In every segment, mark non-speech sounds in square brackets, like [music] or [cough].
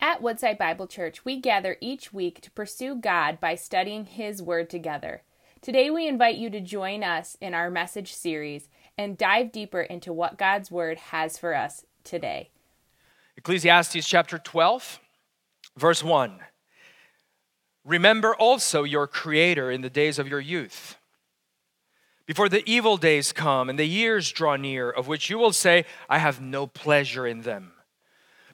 At Woodside Bible Church, we gather each week to pursue God by studying His Word together. Today, we invite you to join us in our message series and dive deeper into what God's Word has for us today. Ecclesiastes chapter 12, verse 1. Remember also your Creator in the days of your youth, before the evil days come and the years draw near, of which you will say, I have no pleasure in them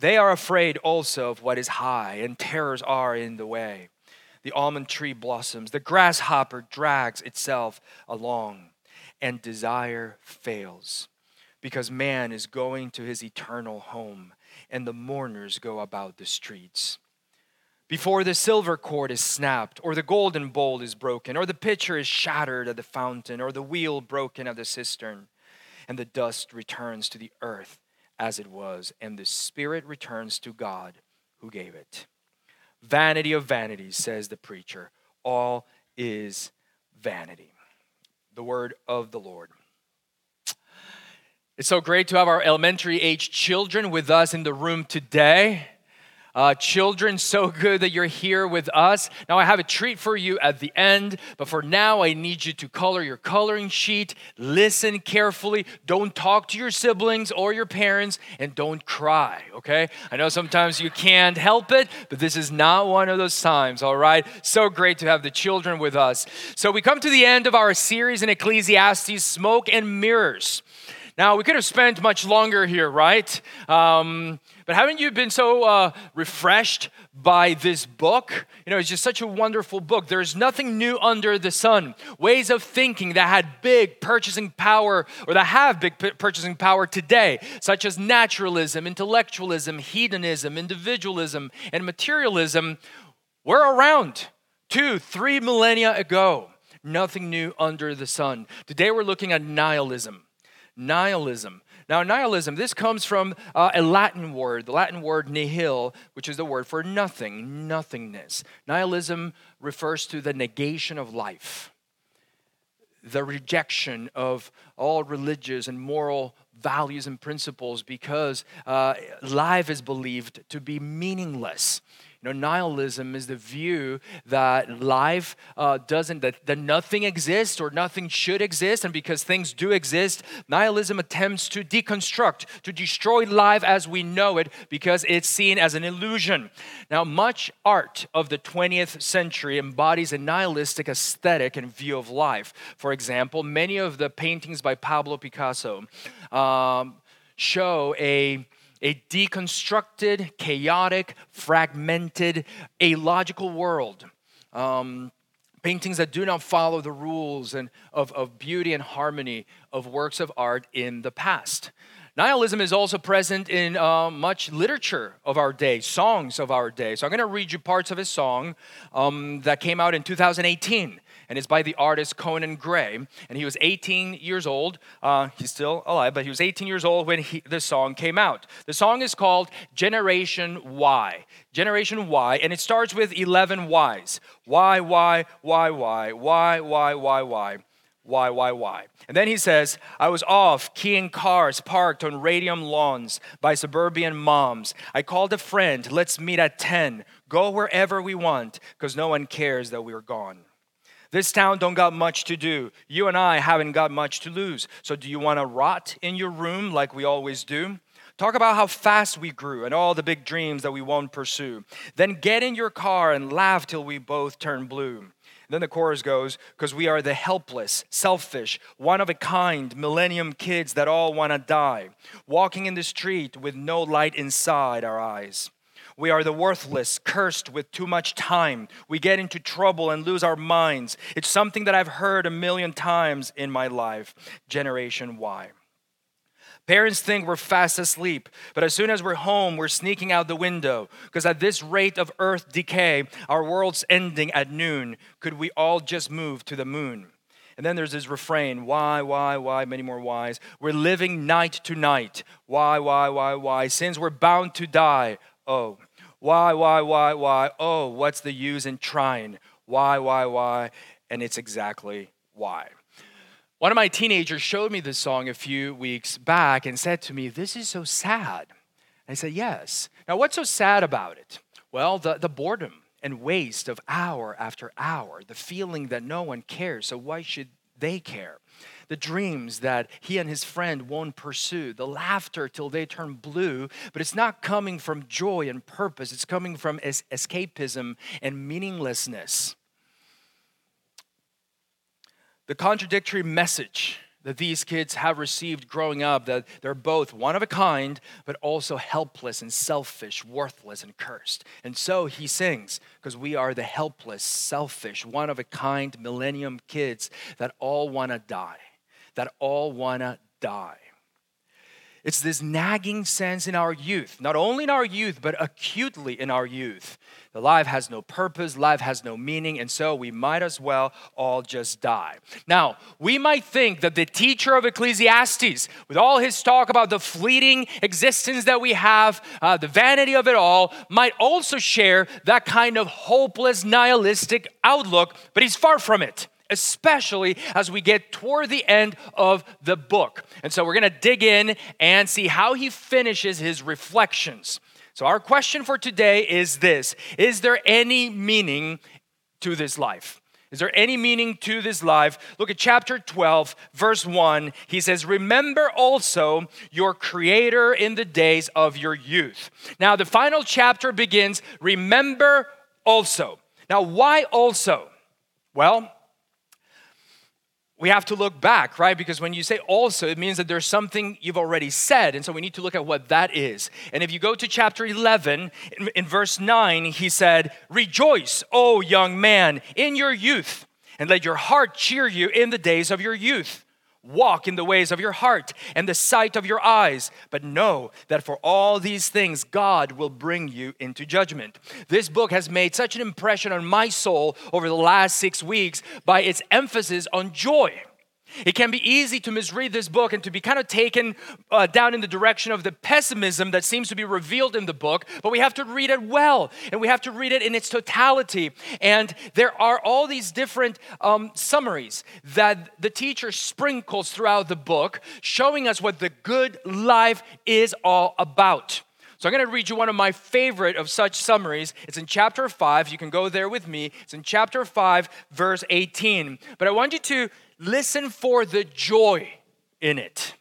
They are afraid also of what is high, and terrors are in the way. The almond tree blossoms, the grasshopper drags itself along, and desire fails, because man is going to his eternal home, and the mourners go about the streets. Before the silver cord is snapped, or the golden bowl is broken, or the pitcher is shattered at the fountain, or the wheel broken at the cistern, and the dust returns to the earth as it was, and the spirit returns to God who gave it. Vanity of vanities, says the preacher. All is vanity. The word of the Lord. It's so great to have our elementary age children with us in the room today. Uh, children, so good that you're here with us. Now, I have a treat for you at the end, but for now, I need you to color your coloring sheet. Listen carefully. Don't talk to your siblings or your parents, and don't cry, okay? I know sometimes you can't help it, but this is not one of those times, all right? So great to have the children with us. So, we come to the end of our series in Ecclesiastes Smoke and Mirrors. Now, we could have spent much longer here, right? Um, but haven't you been so uh, refreshed by this book? You know, it's just such a wonderful book. There's nothing new under the sun. Ways of thinking that had big purchasing power or that have big p- purchasing power today, such as naturalism, intellectualism, hedonism, individualism, and materialism, were around two, three millennia ago. Nothing new under the sun. Today we're looking at nihilism. Nihilism. Now, nihilism, this comes from uh, a Latin word, the Latin word nihil, which is the word for nothing, nothingness. Nihilism refers to the negation of life, the rejection of all religious and moral values and principles because uh, life is believed to be meaningless. You know, nihilism is the view that life uh, doesn't, that, that nothing exists or nothing should exist, and because things do exist, nihilism attempts to deconstruct, to destroy life as we know it, because it's seen as an illusion. Now, much art of the 20th century embodies a nihilistic aesthetic and view of life. For example, many of the paintings by Pablo Picasso um, show a a deconstructed, chaotic, fragmented, illogical world. Um, paintings that do not follow the rules and of, of beauty and harmony of works of art in the past. Nihilism is also present in uh, much literature of our day, songs of our day. So I'm going to read you parts of a song um, that came out in 2018 and it's by the artist Conan Gray. And he was 18 years old. Uh, he's still alive, but he was 18 years old when he, the song came out. The song is called Generation Why. Generation Y, and it starts with 11 whys. Why, why, why, why, why, why, why, why. Why, why, why? And then he says, I was off keying cars parked on radium lawns by suburban moms. I called a friend, let's meet at 10. Go wherever we want, because no one cares that we're gone. This town don't got much to do. You and I haven't got much to lose. So do you want to rot in your room like we always do? Talk about how fast we grew and all the big dreams that we won't pursue. Then get in your car and laugh till we both turn blue. Then the chorus goes, because we are the helpless, selfish, one of a kind millennium kids that all want to die, walking in the street with no light inside our eyes. We are the worthless, cursed with too much time. We get into trouble and lose our minds. It's something that I've heard a million times in my life. Generation Y. Parents think we're fast asleep, but as soon as we're home, we're sneaking out the window. Because at this rate of earth decay, our world's ending at noon. Could we all just move to the moon? And then there's this refrain why, why, why, many more whys. We're living night to night. Why, why, why, why? Since we're bound to die. Oh. Why, why, why, why? Oh, what's the use in trying? Why, why, why? And it's exactly why. One of my teenagers showed me this song a few weeks back and said to me, This is so sad. I said, Yes. Now, what's so sad about it? Well, the, the boredom and waste of hour after hour, the feeling that no one cares, so why should they care? The dreams that he and his friend won't pursue, the laughter till they turn blue, but it's not coming from joy and purpose, it's coming from es- escapism and meaninglessness. The contradictory message that these kids have received growing up that they're both one of a kind, but also helpless and selfish, worthless and cursed. And so he sings, because we are the helpless, selfish, one of a kind millennium kids that all want to die, that all want to die. It's this nagging sense in our youth, not only in our youth, but acutely in our youth. The life has no purpose, life has no meaning, and so we might as well all just die. Now, we might think that the teacher of Ecclesiastes, with all his talk about the fleeting existence that we have, uh, the vanity of it all, might also share that kind of hopeless, nihilistic outlook, but he's far from it especially as we get toward the end of the book. And so we're going to dig in and see how he finishes his reflections. So, our question for today is this Is there any meaning to this life? Is there any meaning to this life? Look at chapter 12, verse 1. He says, Remember also your Creator in the days of your youth. Now, the final chapter begins, Remember also. Now, why also? Well, we have to look back, right? Because when you say also, it means that there's something you've already said. And so we need to look at what that is. And if you go to chapter 11, in, in, verse 9, he said, Rejoice, O young man, in your youth, and let your heart cheer you in the days of your youth. Walk in the ways of your heart and the sight of your eyes, but know that for all these things God will bring you into judgment. This book has made such an impression on my soul over the last six weeks by its emphasis on joy. It can be easy to misread this book and to be kind of taken uh, down in the direction of the pessimism that seems to be revealed in the book, but we have to read it well and we have to read it in its totality. And there are all these different um, summaries that the teacher sprinkles throughout the book, showing us what the good life is all about. So I'm going to read you one of my favorite of such summaries. It's in chapter 5. You can go there with me. It's in chapter 5, verse 18. But I want you to listen for the joy in it.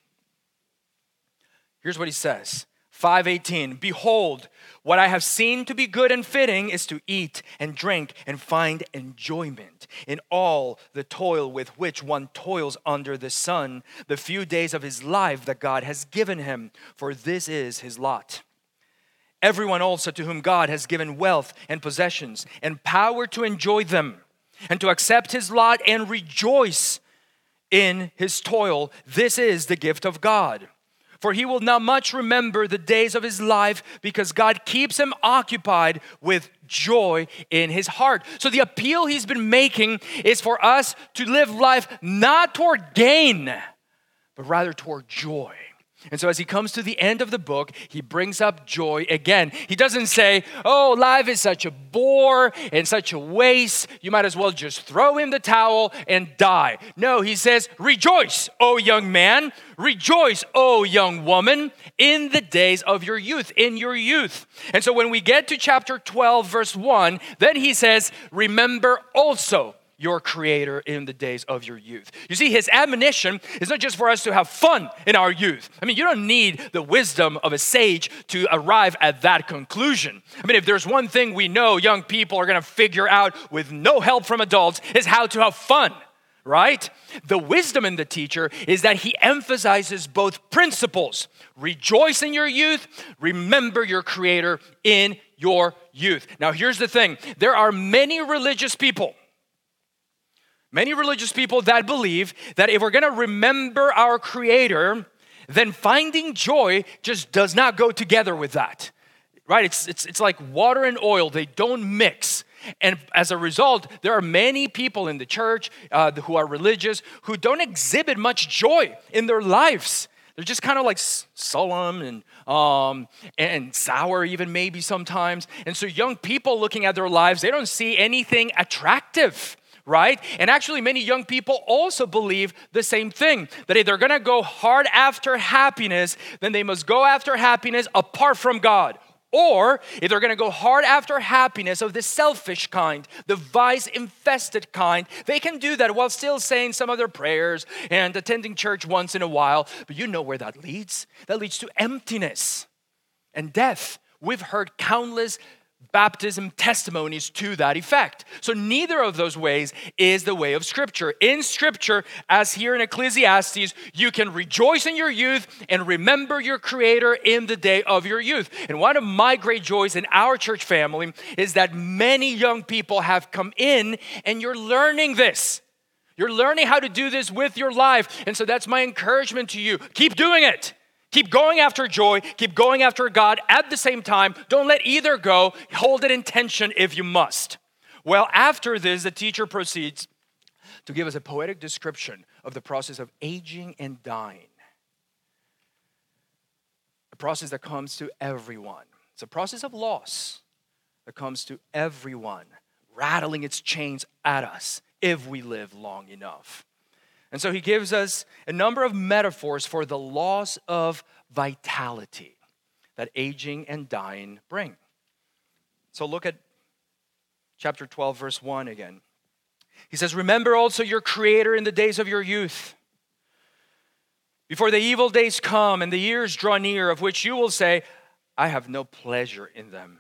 Here's what he says 518 Behold, what I have seen to be good and fitting is to eat and drink and find enjoyment in all the toil with which one toils under the sun, the few days of his life that God has given him, for this is his lot. Everyone also to whom God has given wealth and possessions and power to enjoy them and to accept his lot and rejoice in his toil. This is the gift of God. For he will not much remember the days of his life because God keeps him occupied with joy in his heart. So the appeal he's been making is for us to live life not toward gain, but rather toward joy. And so, as he comes to the end of the book, he brings up joy again. He doesn't say, Oh, life is such a bore and such a waste. You might as well just throw in the towel and die. No, he says, Rejoice, O young man. Rejoice, O young woman, in the days of your youth, in your youth. And so, when we get to chapter 12, verse 1, then he says, Remember also your creator in the days of your youth. You see, his admonition is not just for us to have fun in our youth. I mean, you don't need the wisdom of a sage to arrive at that conclusion. I mean, if there's one thing we know young people are gonna figure out with no help from adults, is how to have fun. Right? The wisdom in the teacher is that he emphasizes both principles. Rejoice in your youth, remember your creator in your youth. Now, here's the thing there are many religious people Many religious people that believe that if we're to remember our Creator, then finding joy just does not go together with that. Right? It's, it's, it's like water and oil, they don't mix. And as a result, there are many people in the church uh, who are religious who don't exhibit much joy in their lives. They're just kind of like solemn and, um, and sour, even maybe sometimes. And so, young people looking at their lives, they don't see anything attractive right? And actually, many young people also believe the same thing that if they're gonna go hard after happiness, then they must go after happiness apart from God. Or if they're going to go hard after happiness of the selfish kind, the vice infested kind, they can do that while still saying some of their prayers and attending church once in a while. But you know where that leads? That leads to emptiness and death. We've heard countless baptism testimonies to that effect. So neither of those ways is the way of Scripture. In Scripture, as here in Ecclesiastes, you can rejoice in your youth and remember your Creator in the day of your youth. And one of my great joys in our church family is that many young people have come in and you're learning this. You're learning how to do this with your life. And so that's my encouragement to you. Keep doing it. Keep going after joy, keep going after God at the same time. Don't let either go. Hold it in tension if you must. Well, after this, the teacher proceeds to give us a poetic description of the process of aging and dying. A process that comes to everyone. It's a process of loss that comes to everyone, rattling its chains at us if we live long enough. And so he gives us a number of metaphors for the loss of vitality that aging and dying bring. So look at chapter 12, verse 1 again. He says, Remember also your Creator in the days of your youth, before the evil days come and the years draw near, of which you will say, I have no pleasure in them.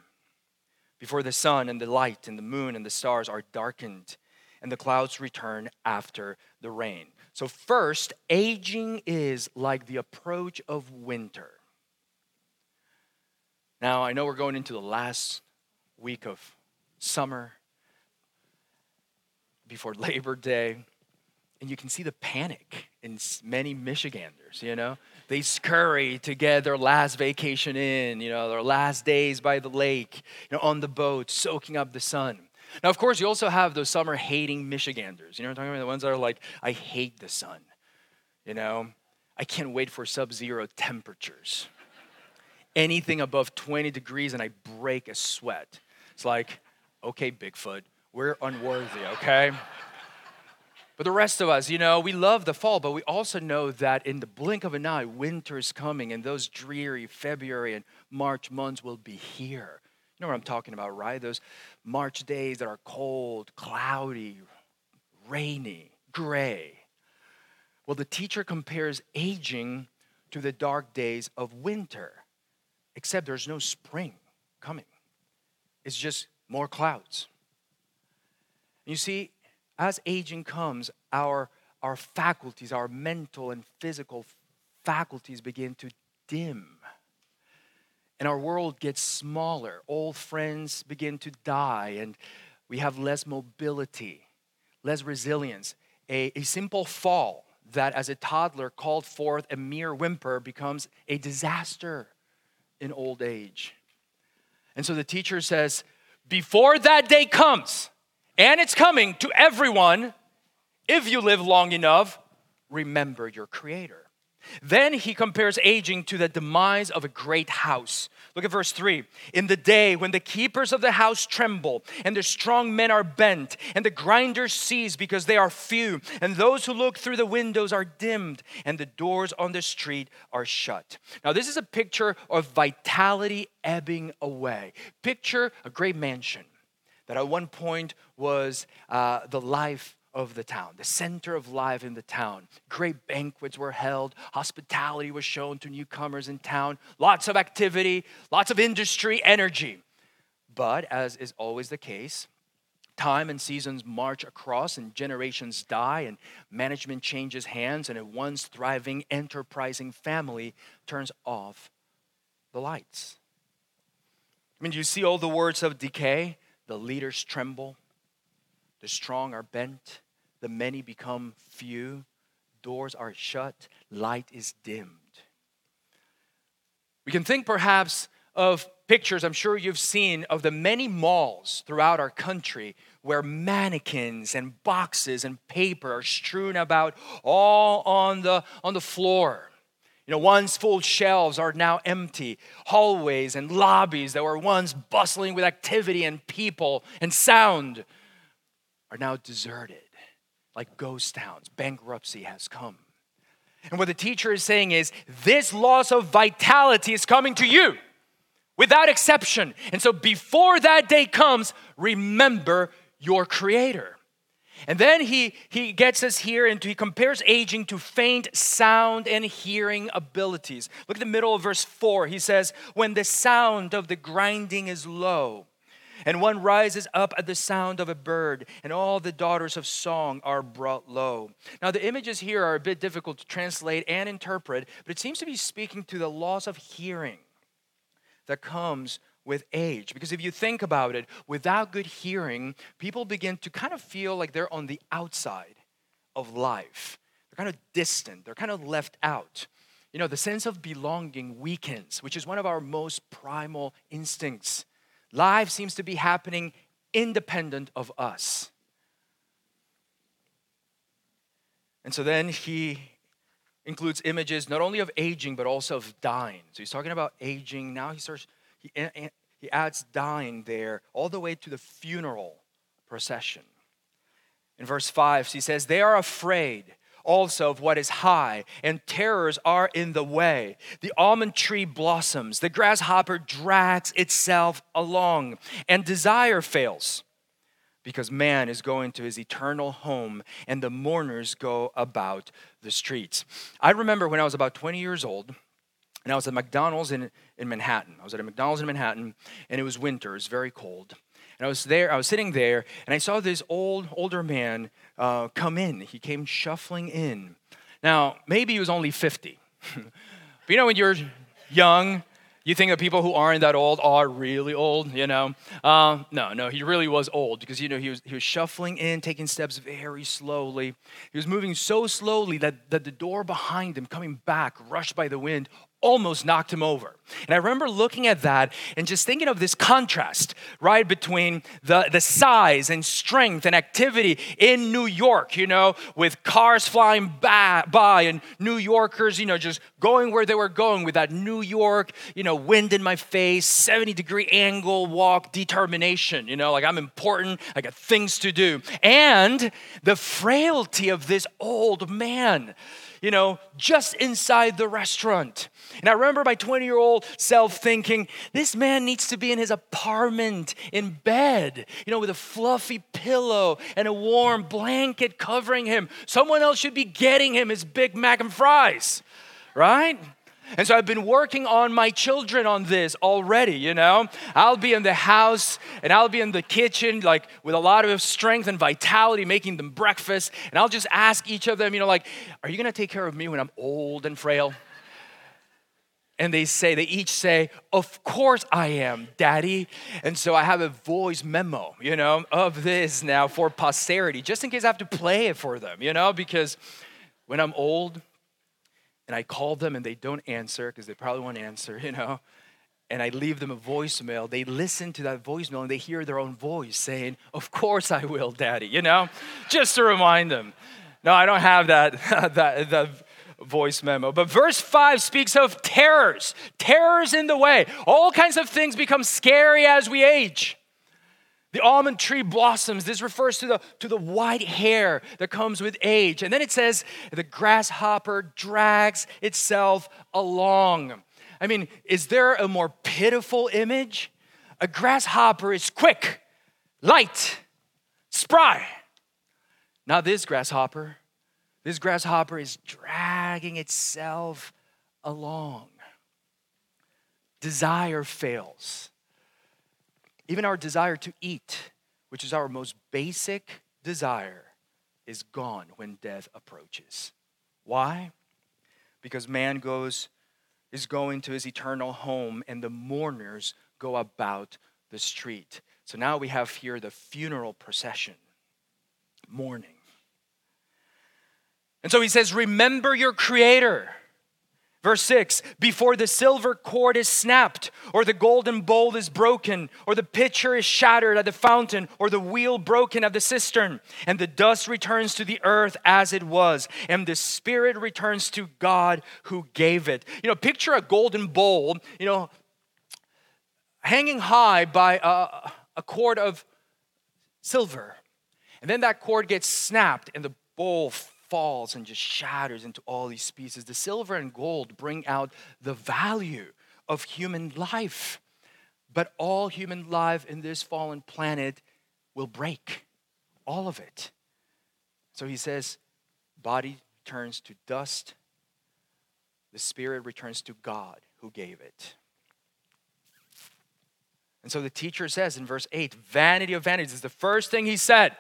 Before the sun and the light and the moon and the stars are darkened, and the clouds return after the rain. So, first, aging is like the approach of winter. Now, I know we're going into the last week of summer before [laughs] Labor Day, and you can see the panic in many Michiganders, you know? They scurry to get their last vacation in, you know, their last days by the lake, you know, on the boat, soaking up the sun. Now, of course, you also have those summer hating Michiganders. You know what I'm talking about? The ones that are like, I hate the sun. You know, I can't wait for sub zero temperatures. Anything above 20 degrees and I break a sweat. It's like, okay, Bigfoot, we're unworthy, okay? But the rest of us, you know, we love the fall, but we also know that in the blink of an eye, winter is coming and those dreary February and March months will be here. You know what I'm talking about, right? Those March days that are cold, cloudy, rainy, gray. Well, the teacher compares aging to the dark days of winter, except there's no spring coming. It's just more clouds. You see, as aging comes, our, our faculties, our mental and physical faculties begin to dim and our world gets smaller. Old friends begin to die, and we have less mobility, less resilience. A, a simple fall that, as a toddler, called forth a mere whimper becomes a disaster in old age. And so the teacher says, Before that day comes, and it's coming to everyone, if you live long enough, remember your Creator. Then he compares aging to the demise of a great house. Look at verse 3. In the day when the keepers of the house tremble, and the strong men are bent, and the grinders cease because they are few, and those who look through the windows are dimmed, and the doors on the street are shut. Now, this is a picture of vitality ebbing away. Picture a great mansion that at one point was uh, the life of the town, the center of life in the town. Great banquets were held, hospitality was shown to newcomers in town, lots of activity, lots of industry, energy. But as is always the case, time and seasons march across and generations die and management changes hands and a once thriving enterprising family turns off the lights i mean do you see all the words of decay the leaders tremble the strong are bent the many become few, doors are shut, light is dimmed. We can think perhaps of pictures I'm sure you've seen of the many malls throughout our country where mannequins and boxes and paper are strewn about all on the, on the floor. You know, once full shelves are now empty. Hallways and lobbies that were once bustling with activity and people and sound are now deserted, like ghost towns. Bankruptcy has come. And what the teacher is saying is this loss of vitality is coming to you without exception. And so before that day comes, remember your creator. And then he, he gets us here into, he compares aging to faint sound and hearing abilities. Look at the middle of verse 4. He says, When the sound of the grinding is low, and one rises up at the sound of a bird, and all the daughters of song are brought low. Now, the images here are a bit difficult to translate and interpret, but it seems to be speaking to the loss of hearing that comes with age. Because if you think about it, without good hearing, people begin to kind of feel like they're on the outside of life. They're kind of distant, they're kind of left out. You know, the sense of belonging weakens, which is one of our most primal instincts. Life seems to be happening independent of us. And so then he includes images not only of aging but also of dying. So he's talking about aging. Now he starts he, he adds dying there all the way to the funeral procession. In verse 5, he says, They are afraid also of what is high, and terrors are in the way. The almond tree blossoms, the grasshopper drags itself along, and desire fails because man is going to his eternal home and the mourners go about the streets. I remember when I was about 20 years old, and I was at McDonald's in, in Manhattan. I was at a McDonald's in Manhattan, and it was winter, it was very cold. And I was there, I was sitting there, and I saw this old, older man uh, come in. He came shuffling in. Now, maybe he was only 50. [laughs] but you know, when you're young, you think that people who aren't that old are really old, you know? Uh, no, no, he really was old because, you know, he was, he was shuffling in, taking steps very slowly. He was moving so slowly that, that the door behind him, coming back, rushed by the wind, almost knocked him over. And I remember looking at that and just thinking of this contrast, right, between the, the size and strength and activity in New York, you know, with cars flying by, by and New Yorkers, you know, just going where they were going with that New York, you know, wind in my face, 70 degree angle walk, determination, you know, like I'm important, I got things to do. And the frailty of this old man you know, just inside the restaurant. And I remember my 20 year old self thinking, this man needs to be in his apartment in bed, you know, with a fluffy pillow and a warm blanket covering him. Someone else should be getting him his Big Mac and fries, right? And so I've been working on my children on this already, you know. I'll be in the house and I'll be in the kitchen, like with a lot of strength and vitality, making them breakfast. And I'll just ask each of them, you know, like, are you gonna take care of me when I'm old and frail? And they say, they each say, Of course I am, Daddy. And so I have a voice memo, you know, of this now for posterity, just in case I have to play it for them, you know, because when I'm old, and I call them and they don't answer because they probably won't answer, [laughs] you know, and I leave them a voicemail, they listen to that voicemail and they hear their own voice saying, Of course I will, Daddy, you know, just to remind them. No, I don't have that, [laughs] that, that voice memo. But verse 5 speaks of terrors, terrors in the way. All kinds of things become scary as we age. The almond tree blossoms. This refers to the, to the white hair that comes with age. And then it says, the grasshopper drags itself along. I mean, is there a more pitiful image? A grasshopper is quick, light, spry. Now, this grasshopper, this grasshopper is dragging itself along. Desire fails even our desire to eat, which is our most basic desire, is gone when death approaches. Why? Because man goes is going to his eternal home and the mourners go about the street. So now we have here the funeral procession, mourning. And so he says, Remember your Creator. Verse 6 Before the silver cord is snapped, or the golden bowl is broken, or the pitcher is shattered at the fountain, or the wheel broken at the cistern, and the dust returns to the earth as it was, and the spirit returns to God who gave it. You know, picture a golden bowl, you know, hanging high by a, a cord of silver. And then that cord gets snapped, and the bowl falls and just shatters into all these pieces. The silver and gold bring out the value of human life. But all human life in this fallen planet will break, all of it. So he says, body turns to dust, the spirit returns to God who gave it. And so the teacher says in verse 8, vanity of vanities is the first thing he said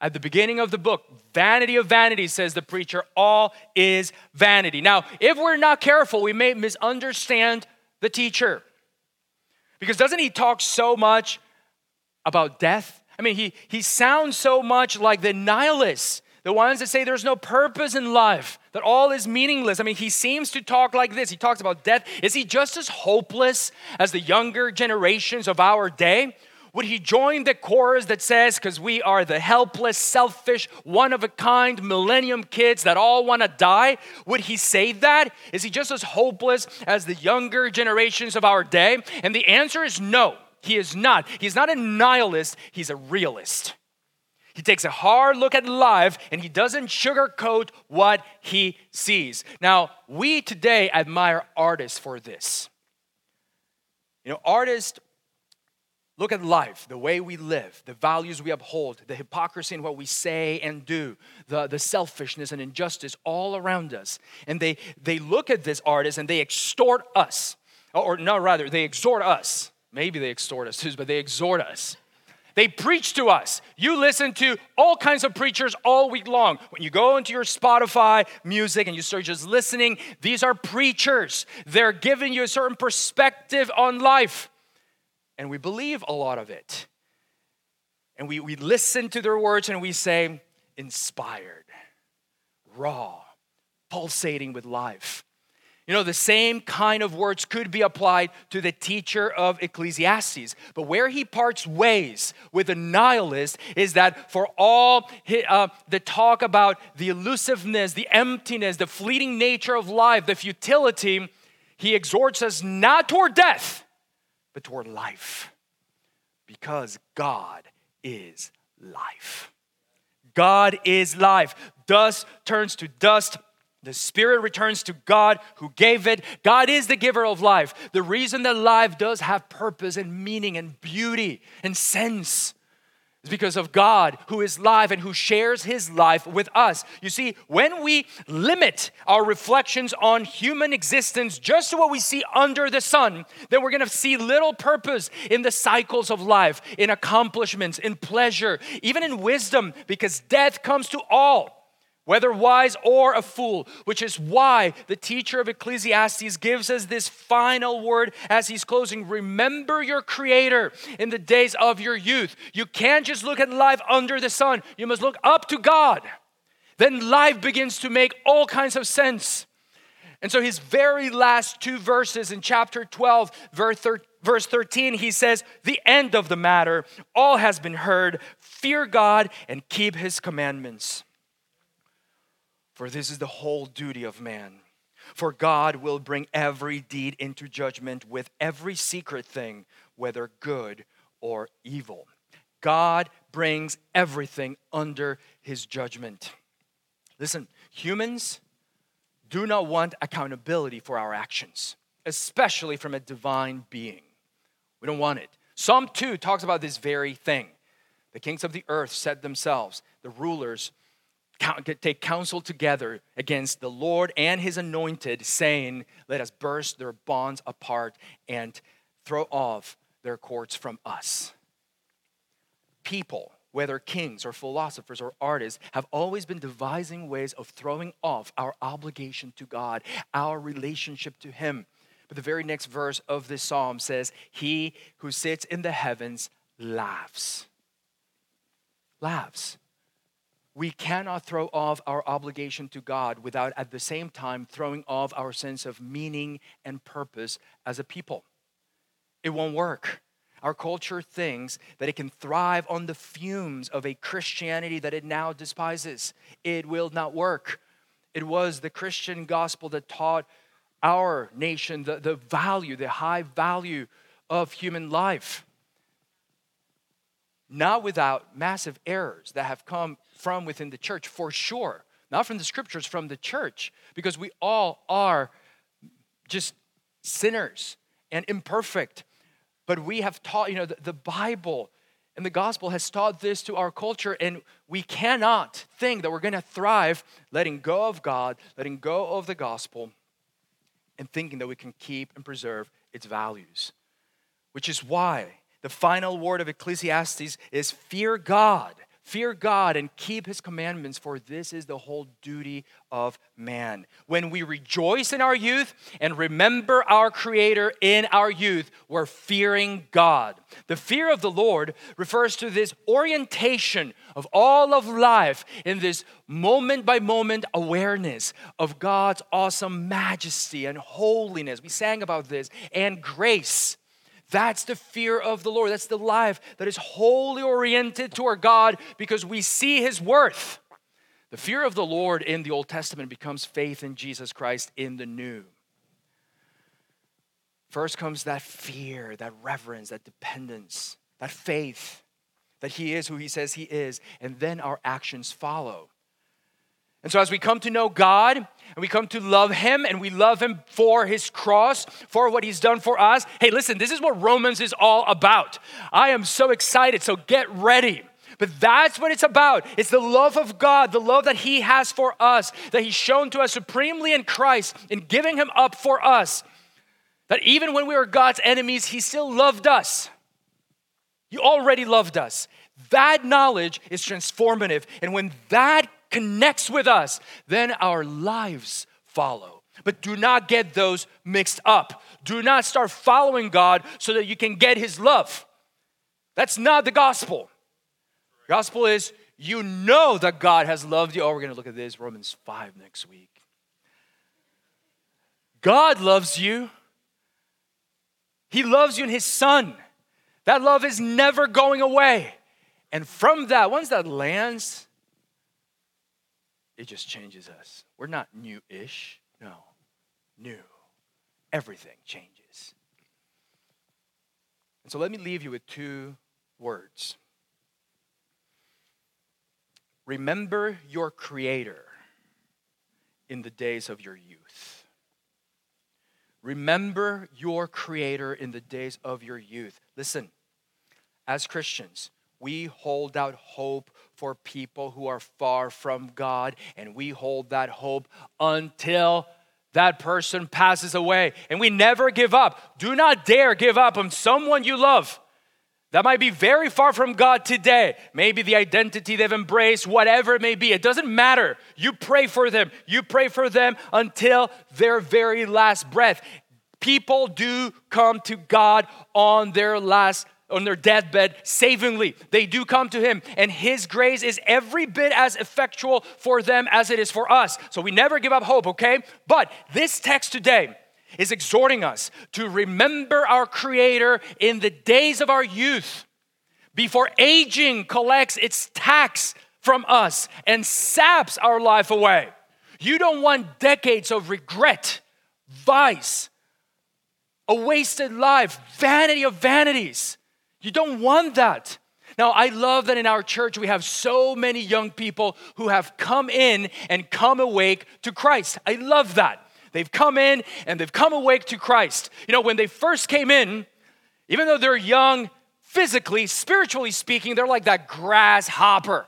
at the beginning of the book, vanity of vanity, says the preacher, all is vanity. Now, if we're not careful, we may misunderstand the teacher. Because doesn't he talk so much about death? I mean, he, he sounds so much like the nihilists, the ones that say there's no purpose in life, that all is meaningless. I mean, he seems to talk like this. He talks about death. Is he just as hopeless as the younger generations of our day? Would he join the chorus that says, because we are the helpless, selfish, one of a kind millennium kids that all want to die? Would he say that? Is he just as hopeless as the younger generations of our day? And the answer is no, he is not. He's not a nihilist, he's a realist. He takes a hard look at life and he doesn't sugarcoat what he sees. Now, we today admire artists for this. You know, artists Look at life, the way we live, the values we uphold, the hypocrisy in what we say and do, the, the selfishness and injustice all around us. And they, they look at this artist and they extort us. Or, no, rather, they exhort us. Maybe they extort us too, but they exhort us. They preach to us. You listen to all kinds of preachers all week long. When you go into your Spotify music and you start just listening, these are preachers. They're giving you a certain perspective on life and we believe a lot of it. And we, we listen to their words and we say, inspired, raw, pulsating with life. You know, the same kind of words could be applied to the teacher of Ecclesiastes. But where he parts ways with a nihilist is that for all uh, the talk about the elusiveness, the emptiness, the fleeting nature of life, the futility, he exhorts us not toward death, but toward life. Because God is life. God is life. Dust turns to dust. The spirit returns to God who gave it. God is the giver of life. The reason that life does have purpose and meaning and beauty and sense it's because of God who is life and who shares his life with us. You see, when we limit our reflections on human existence just to what we see under the sun, then we're going to see little purpose in the cycles of life, in accomplishments, in pleasure, even in wisdom, because death comes to all whether wise or a fool, which is why the teacher of Ecclesiastes gives us this final word as he's closing. Remember your Creator in the days of your youth. You can't just look at life under the sun, you must look up to God. Then life begins to make all kinds of sense. And so, his very last two verses in chapter 12, verse 13, he says, The end of the matter, all has been heard. Fear God and keep his commandments. For this is the whole duty of man. For God will bring every deed into judgment with every secret thing, whether good or evil. God brings everything under his judgment. Listen, humans do not want accountability for our actions, especially from a divine being. We don't want it. Psalm 2 talks about this very thing. The kings of the earth said themselves, the rulers take counsel together against the Lord and his anointed, saying, Let us burst their bonds apart and throw off their cords from us. People, whether kings or philosophers or artists, have always been devising ways of throwing off our obligation to God, our relationship to Him. But the very next verse of this psalm says, He who sits in the heavens laughs. Laughs we cannot throw off our obligation to God without at the same time throwing off our sense of meaning and purpose as a people. It won't work. Our culture thinks that it can thrive on the fumes of a Christianity that it now despises. It will not work. It was the Christian gospel that taught our nation the, the value, the high value of human life. Not without massive errors that have come from within the church, for sure. Not from the scriptures, from the church, because we all are just sinners and imperfect. But we have taught, you know, the, the Bible and the gospel has taught this to our culture, and we cannot think that we're to thrive letting go of God, letting go of the gospel, and thinking that we can keep and preserve its values. Which is why the final word of Ecclesiastes is fear God Fear God and keep his commandments, for this is the whole duty of man. When we rejoice in our youth and remember our Creator in our youth, we're fearing God. The fear of the Lord refers to this orientation of all of life in this moment by moment awareness of God's awesome majesty and holiness. We sang about this, and grace. That's the fear of the Lord. That's the life that is wholly oriented toward God because we see His worth. The fear of the Lord in the Old Testament becomes faith in Jesus Christ in the New. First comes that fear, that reverence, that dependence, that faith that He is who He says He is, and then our actions follow. And so, as we come to know God and we come to love Him and we love Him for His cross, for what He's done for us, hey, listen, this is what Romans is all about. I am so excited, so get ready. But that's what it's about. It's the love of God, the love that He has for us, that He's shown to us supremely in Christ in giving Him up for us. That even when we were God's enemies, He still loved us. He already loved us. That knowledge is transformative. And when that connects with us, then our lives follow. But do not get those mixed up. Do not start following God so that you can get his love. That's not the gospel. Gospel is you know that God has loved you. Oh, we're going to look at this Romans 5 next week. God loves you. He loves you in his son. That love is never going away. And from that, once that lands, it just changes us. We're not new ish, no, new. Everything changes. And so let me leave you with two words. Remember your Creator in the days of your youth. Remember your Creator in the days of your youth. Listen, as Christians, we hold out hope for people who are far from God, and we hold that hope until that person passes away. And we never give up. Do not dare give up on someone you love. That might be very far from God today. Maybe the identity they've embraced, whatever it may be, it doesn't matter. You pray for them. You pray for them until their very last breath. People do come to God on their last on their deathbed savingly. They do come to Him, and His grace is every bit as effectual for them as it is for us. So we never give up hope, okay? But this text today is exhorting us to remember our Creator in the days of our youth before aging collects its tax from us and saps our life away. You don't want decades of regret, vice, a wasted life, vanity of vanities. You don't want that. Now, I love that in our church we have so many young people who have come in and come awake to Christ. I love that. They've come in and they've come awake to Christ. You know, when they first came in, even though they're young physically, spiritually speaking, they're like that grasshopper,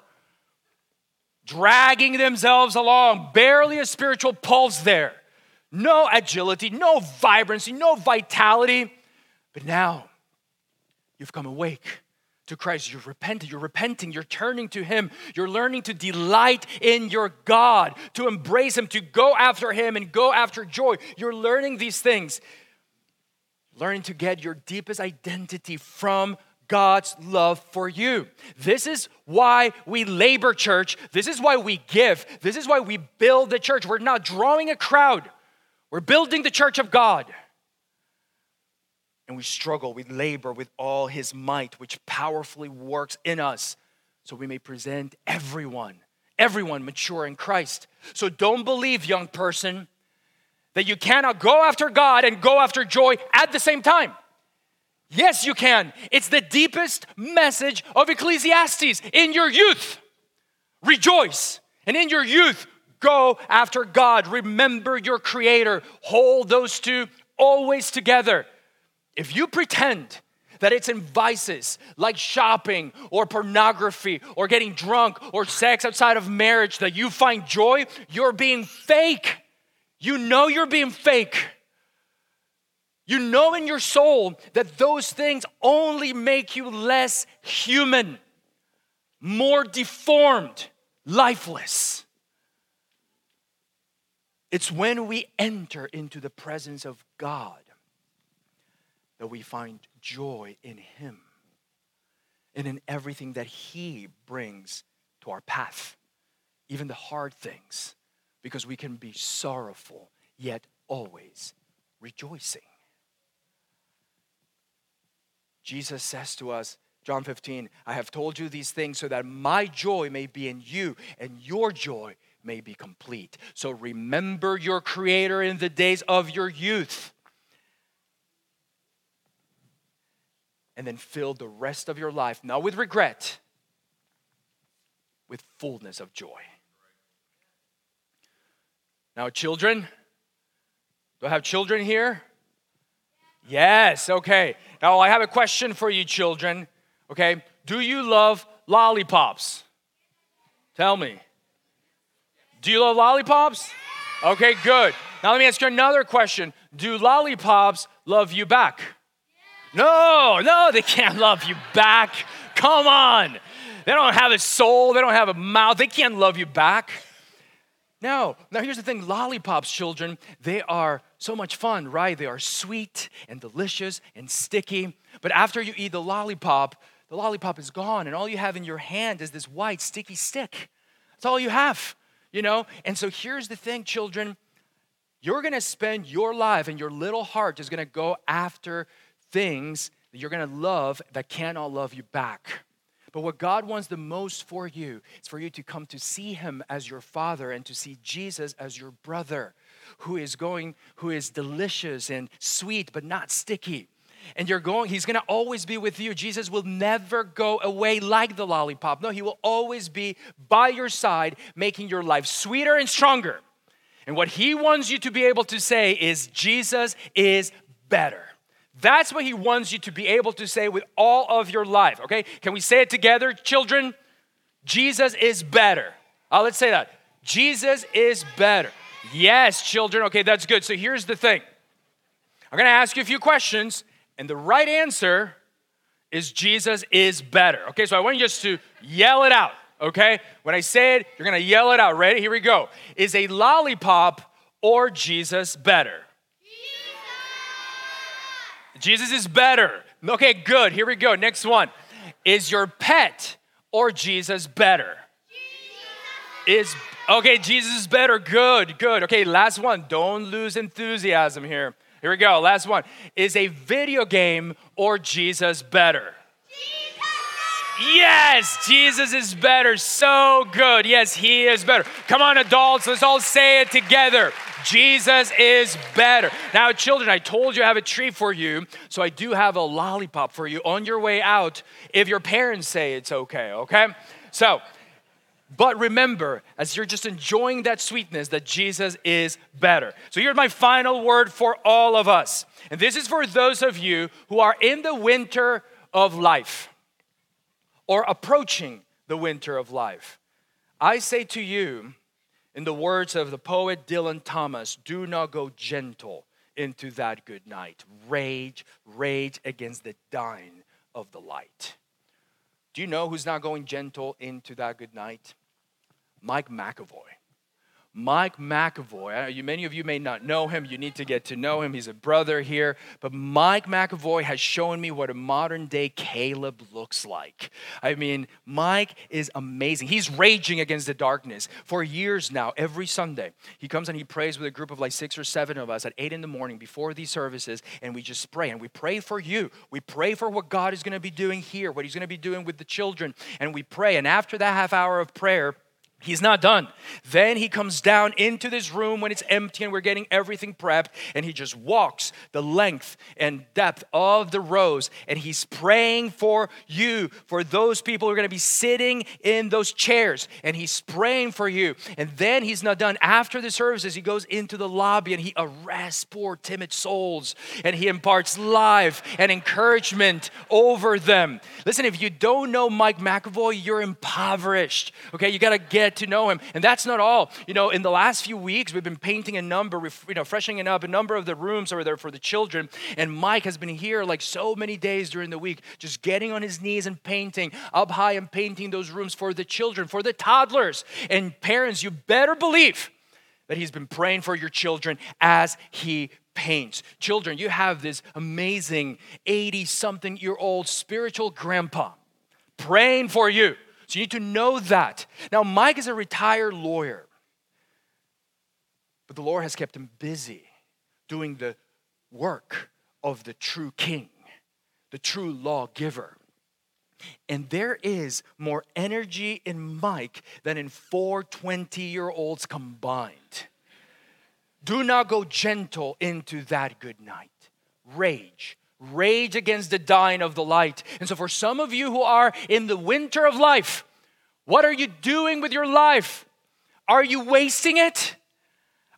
dragging themselves along, barely a spiritual pulse there. No agility, no vibrancy, no vitality. But now, You've come awake to Christ. You've repented. You're repenting. You're turning to Him. You're learning to delight in your God, to embrace Him, to go after Him and go after joy. You're learning these things. Learning to get your deepest identity from God's love for you. This is why we labor church. This is why we give. This is why we build the church. We're not drawing a crowd, we're building the church of God. And we struggle, we labor with all his might, which powerfully works in us, so we may present everyone, everyone mature in Christ. So don't believe, young person, that you cannot go after God and go after joy at the same time. Yes, you can. It's the deepest message of Ecclesiastes. In your youth, rejoice. And in your youth, go after God. Remember your Creator. Hold those two always together. If you pretend that it's in vices like shopping or pornography or getting drunk or sex outside of marriage that you find joy, you're being fake. You know you're being fake. You know in your soul that those things only make you less human, more deformed, lifeless. It's when we enter into the presence of God that we find joy in Him and in everything that He brings to our path, even the hard things, because we can be sorrowful yet always rejoicing. Jesus says to us, John 15, I have told you these things so that my joy may be in you and your joy may be complete. So remember your Creator in the days of your youth. And then fill the rest of your life, not with regret, with fullness of joy. Now, children, do I have children here? Yes, okay. Now I have a question for you, children. Okay, do you love lollipops? Tell me. Do you love lollipops? Okay, good. Now let me ask you another question. Do lollipops love you back? No, no, they can't love you back. Come on. They don't have a soul, they don't have a mouth, they can't love you back. No. Now, here's the thing lollipops, children, they are so much fun, right? They are sweet and delicious and sticky. But after you eat the lollipop, the lollipop is gone, and all you have in your hand is this white, sticky stick. That's all you have, you know? And so here's the thing, children you're gonna spend your life, and your little heart is gonna go after things that you're gonna love that cannot love you back. But what God wants the most for you is for you to come to see Him as your Father and to see Jesus as your brother, who is going, who is delicious and sweet but not sticky. And you're going, He's gonna always be with you. Jesus will never go away like the lollipop. No, He will always be by your side, making your life sweeter and stronger. And what He wants you to be able to say is, Jesus is better. That's what he wants you to be able to say with all of your life, okay? Can we say it together, children? Jesus is better. Uh, let's say that. Jesus is better. Yes, children. Okay, that's good. So here's the thing I'm gonna ask you a few questions, and the right answer is Jesus is better. Okay, so I want you just to yell it out, okay? When I say it, you're gonna yell it out. Ready? Here we go. Is a lollipop or Jesus better? Jesus is better. Okay, good. Here we go. Next one. Is your pet or Jesus better? Jesus. Is okay, Jesus is better. Good, good. Okay, last one. Don't lose enthusiasm here. Here we go. Last one. Is a video game or Jesus better? Jesus. Yes, Jesus is better. So good. Yes, he is better. Come on, adults, let's all say it together. Jesus is better. Now, children, I told you I have a treat for you, so I do have a lollipop for you on your way out if your parents say it's okay, okay? So, but remember, as you're just enjoying that sweetness, that Jesus is better. So here's my final word for all of us. And this is for those of you who are in the winter of life or approaching the winter of life. I say to you, in the words of the poet Dylan Thomas, do not go gentle into that good night. Rage, rage against the dying of the light. Do you know who's not going gentle into that good night? Mike McAvoy. Mike McAvoy, you, many of you may not know him. You need to get to know him. He's a brother here. But Mike McAvoy has shown me what a modern day Caleb looks like. I mean, Mike is amazing. He's raging against the darkness for years now, every Sunday. He comes and he prays with a group of like six or seven of us at eight in the morning before these services, and we just pray. And we pray for you. We pray for what God is going to be doing here, what He's going to be doing with the children. And we pray. And after that half hour of prayer, He's not done. Then he comes down into this room when it's empty and we're getting everything prepped, and he just walks the length and depth of the rows, and he's praying for you, for those people who are going to be sitting in those chairs, and he's praying for you. And then he's not done. After the services, he goes into the lobby and he arrests poor timid souls, and he imparts life and encouragement over them. Listen, if you don't know Mike McAvoy, you're impoverished. Okay, you got to get get to know him. And that's not all. You know, in the last few weeks, we've been painting a number, you know, freshening up a number of the rooms over there for the children. And Mike has been here like so many days during the week, just getting on his knees and painting up high and painting those rooms for the children, for the toddlers. And parents, you better believe that he's been praying for your children as he paints. Children, you have this amazing 80 something year old spiritual grandpa praying for you so you need to know that. Now, Mike is a retired lawyer, but the Lord has kept him busy doing the work of the true king, the true lawgiver. And there is more energy in Mike than in four 20 year olds combined. Do not go gentle into that good night. Rage, rage against the dying of the light. And so, for some of you who are in the winter of life, what are you doing with your life? Are you wasting it?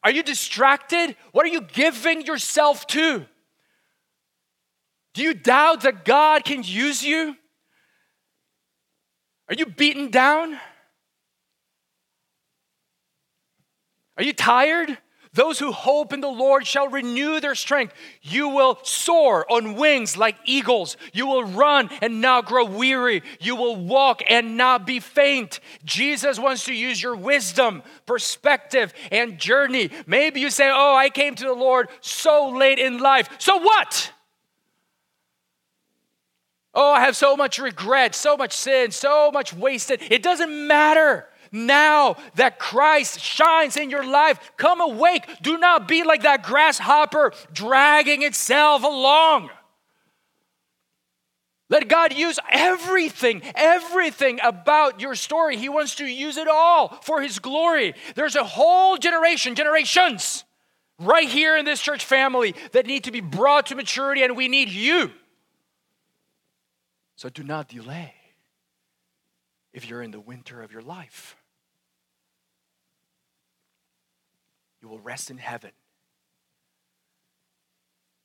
Are you distracted? What are you giving yourself to? Do you doubt that God can use you? Are you beaten down? Are you tired? Those who hope in the Lord shall renew their strength. You will soar on wings like eagles. You will run and not grow weary. You will walk and not be faint. Jesus wants to use your wisdom, perspective, and journey. Maybe you say, Oh, I came to the Lord so late in life. So what? Oh, I have so much regret, so much sin, so much wasted. It doesn't matter now that Christ shines in your life. Come awake. Do not be like that grasshopper dragging itself along. Let God use everything, everything about your story. He wants to use it all for His glory. There's a whole generation, generations, right here in this church family that need to be brought to maturity, and we need you. So do not delay if you're in the winter of your life. You will rest in heaven.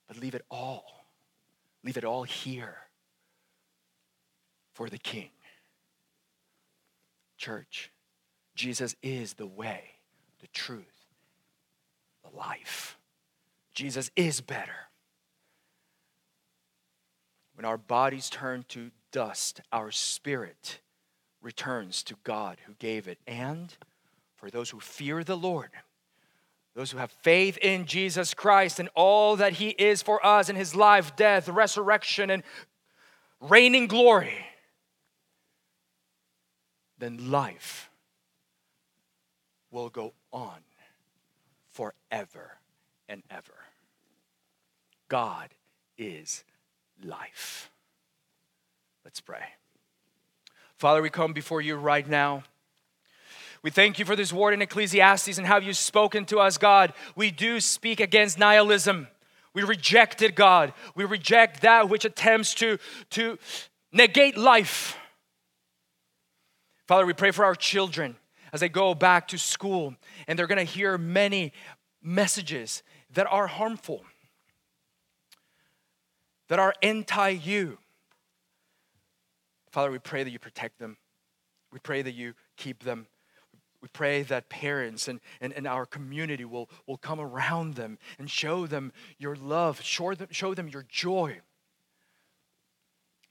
But leave it all, leave it all here for the King. Church, Jesus is the way, the truth, the life. Jesus is better. When our bodies turn to dust, our spirit returns to God who gave it. And for those who fear the Lord, those who have faith in Jesus Christ and all that He is for us in His life, death, resurrection, and reigning glory, then life will go on forever and ever. God is life. Let's pray. Father, we come before you right now. We thank you for this word in Ecclesiastes and how you've spoken to us, God. We do speak against nihilism. We rejected God. We reject that which attempts to, to negate life. Father, we pray for our children as they go back to school and they're going to hear many messages that are harmful, that are anti you. Father, we pray that you protect them. We pray that you keep them. We pray that parents and, and, and our community will, will come around them and show them your love, show them, show them your joy.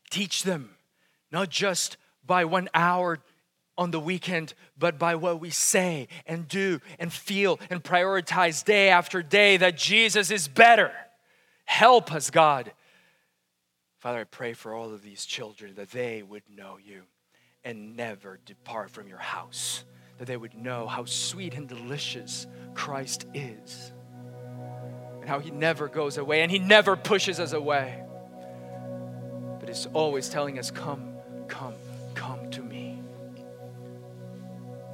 Teach them, not just by one hour on the weekend, but by what we say and do and feel and prioritize day after day that Jesus is better. Help us, God. Father, I pray for all of these children that they would know you and never depart from your house, that they would know how sweet and delicious Christ is, and how he never goes away and he never pushes us away, but is always telling us, Come, come, come to me.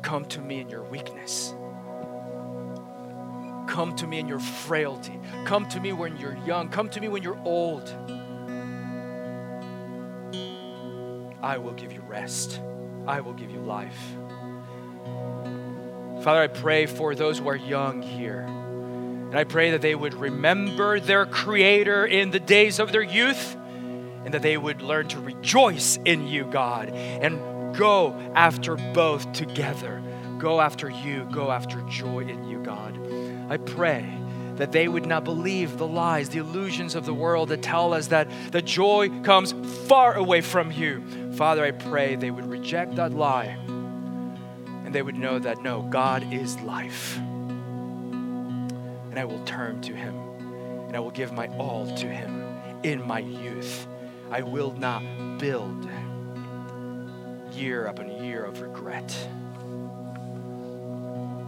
Come to me in your weakness. Come to me in your frailty. Come to me when you're young. Come to me when you're old. I will give you rest. I will give you life. Father, I pray for those who are young here. And I pray that they would remember their Creator in the days of their youth and that they would learn to rejoice in you, God, and go after both together. Go after you, go after joy in you, God. I pray that they would not believe the lies, the illusions of the world that tell us that the joy comes far away from you. Father, I pray they would reject that lie they would know that no, God is life. And I will turn to Him and I will give my all to Him in my youth. I will not build year upon year of regret.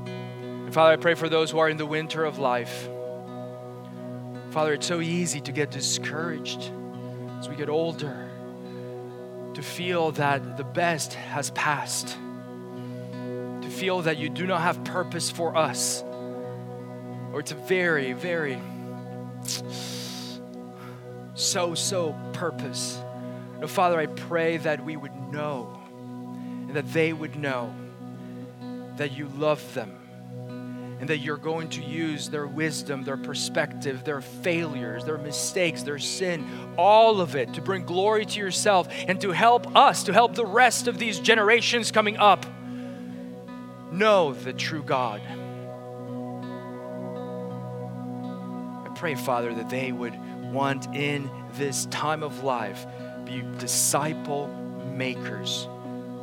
And Father, I pray for those who are in the winter of life. Father, it's so easy to get discouraged as we get older, to feel that the best has passed, feel that you do not have purpose for us, or it's very, very so so purpose. No, Father, I pray that we would know and that they would know that you love them and that you're going to use their wisdom, their perspective, their failures, their mistakes, their sin, all of it to bring glory to yourself and to help us, to help the rest of these generations coming up know the true God. I pray, Father, that they would want in this time of life be disciple makers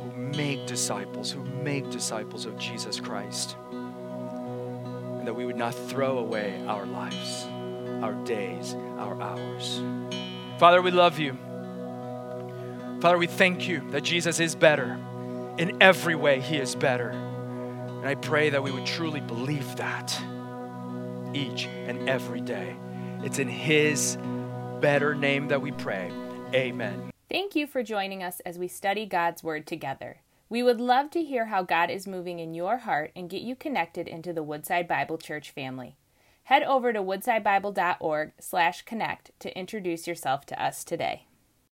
who make disciples, who make disciples of Jesus Christ and that we would not throw away our lives, our days, our hours. Father, we love you. Father, we thank you that Jesus is better. In every way, He is better. And I pray that we would truly believe that each and every day. It's in His better name that we pray. Amen. Thank you for joining us as we study God's Word together. We would love to hear how God is moving in your heart and get you connected into the Woodside Bible Church family. Head over to woodsidebible.org/connect to introduce yourself to us today.